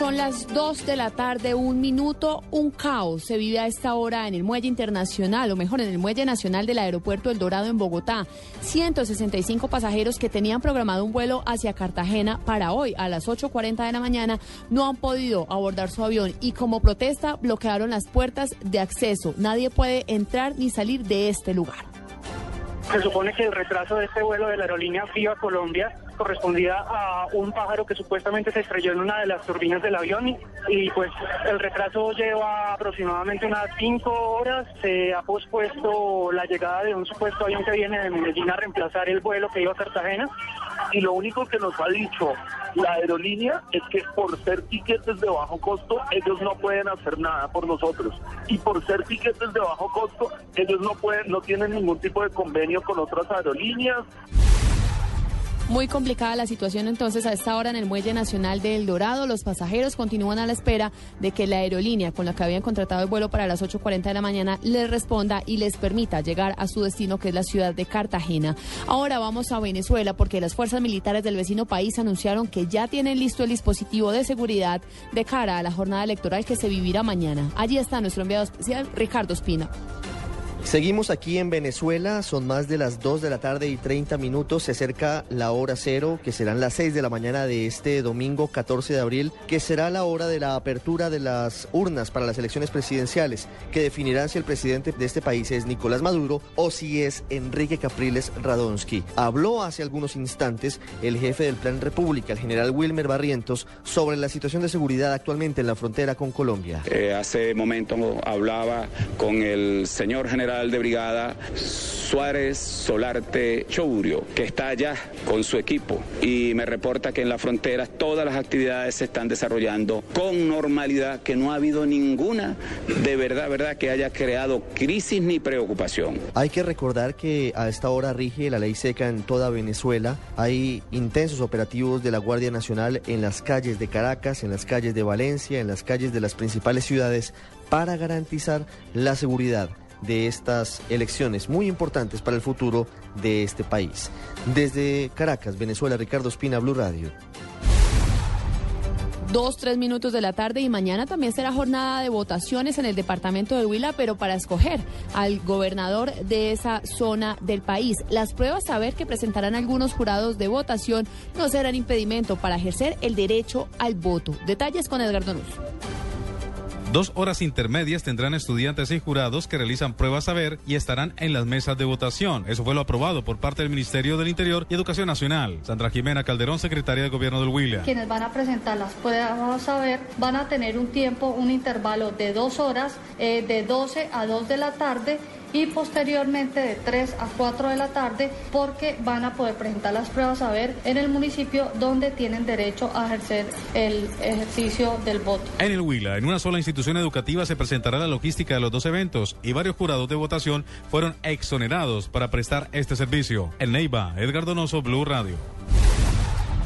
Son las 2 de la tarde, un minuto, un caos se vive a esta hora en el muelle internacional, o mejor, en el muelle nacional del aeropuerto El Dorado en Bogotá. 165 pasajeros que tenían programado un vuelo hacia Cartagena para hoy a las 8.40 de la mañana no han podido abordar su avión y como protesta bloquearon las puertas de acceso. Nadie puede entrar ni salir de este lugar. Se supone que el retraso de este vuelo de la aerolínea Viva Colombia correspondía a un pájaro que supuestamente se estrelló en una de las turbinas del avión y, pues el retraso lleva aproximadamente unas cinco horas. Se ha pospuesto la llegada de un supuesto avión que viene de Medellín a reemplazar el vuelo que iba a Cartagena. y lo único que nos ha dicho la aerolínea es que por ser tiquetes de bajo costo ellos no pueden hacer nada por nosotros y por ser tiquetes de bajo costo ellos no pueden no tienen ningún tipo de convenio con otras aerolíneas. Muy complicada la situación entonces a esta hora en el Muelle Nacional de El Dorado. Los pasajeros continúan a la espera de que la aerolínea con la que habían contratado el vuelo para las 8.40 de la mañana les responda y les permita llegar a su destino que es la ciudad de Cartagena. Ahora vamos a Venezuela porque las fuerzas militares del vecino país anunciaron que ya tienen listo el dispositivo de seguridad de cara a la jornada electoral que se vivirá mañana. Allí está nuestro enviado especial Ricardo Espina. Seguimos aquí en Venezuela, son más de las 2 de la tarde y 30 minutos, se acerca la hora cero, que serán las 6 de la mañana de este domingo 14 de abril, que será la hora de la apertura de las urnas para las elecciones presidenciales, que definirán si el presidente de este país es Nicolás Maduro o si es Enrique Capriles Radonsky. Habló hace algunos instantes el jefe del Plan República, el general Wilmer Barrientos, sobre la situación de seguridad actualmente en la frontera con Colombia. Eh, hace momento hablaba con el señor general de brigada Suárez Solarte Chourio, que está allá con su equipo y me reporta que en las fronteras todas las actividades se están desarrollando con normalidad, que no ha habido ninguna de verdad, verdad, que haya creado crisis ni preocupación. Hay que recordar que a esta hora rige la ley seca en toda Venezuela. Hay intensos operativos de la Guardia Nacional en las calles de Caracas, en las calles de Valencia, en las calles de las principales ciudades para garantizar la seguridad de estas elecciones muy importantes para el futuro de este país. Desde Caracas, Venezuela, Ricardo Espina, Blue Radio. Dos, tres minutos de la tarde y mañana también será jornada de votaciones en el departamento de Huila, pero para escoger al gobernador de esa zona del país. Las pruebas a ver que presentarán algunos jurados de votación no serán impedimento para ejercer el derecho al voto. Detalles con Edgardo Nuz. Dos horas intermedias tendrán estudiantes y jurados que realizan pruebas saber y estarán en las mesas de votación. Eso fue lo aprobado por parte del Ministerio del Interior y Educación Nacional. Sandra Jimena Calderón, secretaria de Gobierno del Huila. Quienes van a presentar las pruebas saber van a tener un tiempo, un intervalo de dos horas, eh, de 12 a 2 de la tarde y posteriormente de 3 a 4 de la tarde porque van a poder presentar las pruebas a ver en el municipio donde tienen derecho a ejercer el ejercicio del voto. En el Huila, en una sola institución educativa se presentará la logística de los dos eventos y varios jurados de votación fueron exonerados para prestar este servicio. En Neiva, Edgar Donoso, Blue Radio.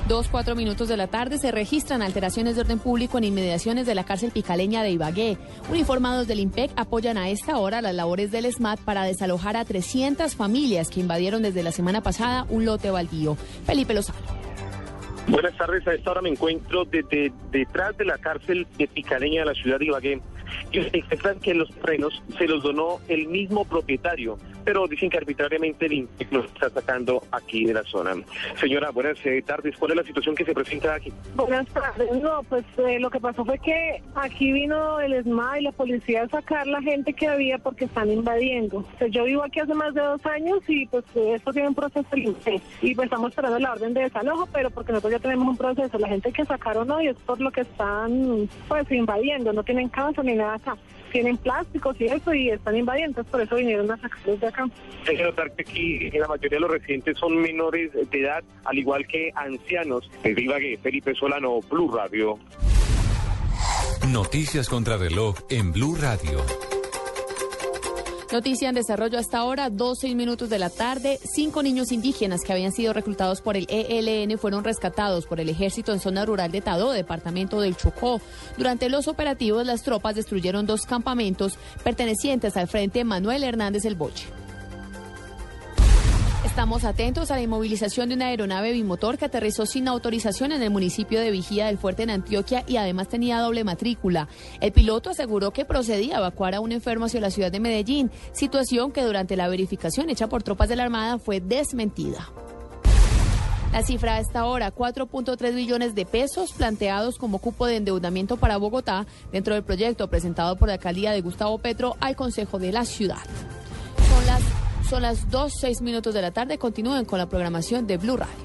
Dos, cuatro minutos de la tarde se registran alteraciones de orden público en inmediaciones de la cárcel picaleña de Ibagué. Uniformados del IMPEC apoyan a esta hora las labores del SMAT para desalojar a 300 familias que invadieron desde la semana pasada un lote baldío. Felipe Lozano. Buenas tardes, a esta hora me encuentro de, detrás de la cárcel de Picaleña de la ciudad de Ibagué. Y explican que los terrenos se los donó el mismo propietario, pero dicen que arbitrariamente el INPEC los está sacando aquí de la zona. Señora, buenas eh, tardes. ¿Cuál es la situación que se presenta aquí? Buenas tardes. No, pues eh, lo que pasó fue que aquí vino el ESMA y la policía a sacar la gente que había porque están invadiendo. Pues yo vivo aquí hace más de dos años y pues esto tiene un proceso INPEC. Y pues estamos esperando la orden de desalojo, pero porque nosotros ya tenemos un proceso. La gente que sacaron hoy es por lo que están pues invadiendo. No tienen casa ni nada acá. Tienen plásticos y eso y están invadiendo. Por eso vinieron a sacarlos de acá. Hay que notar que aquí la mayoría de los residentes son menores de edad, al igual que ancianos. Desde Ibagué, Felipe Solano, Blue Radio. Noticias contra reloj en Blue Radio. Noticia en desarrollo hasta ahora, 12 minutos de la tarde. Cinco niños indígenas que habían sido reclutados por el ELN fueron rescatados por el ejército en zona rural de Tadó, departamento del Chocó. Durante los operativos, las tropas destruyeron dos campamentos pertenecientes al Frente Manuel Hernández El Boche. Estamos atentos a la inmovilización de una aeronave bimotor que aterrizó sin autorización en el municipio de Vigía del Fuerte en Antioquia y además tenía doble matrícula. El piloto aseguró que procedía a evacuar a un enfermo hacia la ciudad de Medellín, situación que durante la verificación hecha por tropas de la Armada fue desmentida. La cifra a esta hora, 4.3 billones de pesos planteados como cupo de endeudamiento para Bogotá dentro del proyecto presentado por la alcaldía de Gustavo Petro al Consejo de la Ciudad. Son las son las 2, 6 minutos de la tarde. Continúen con la programación de Blue Radio.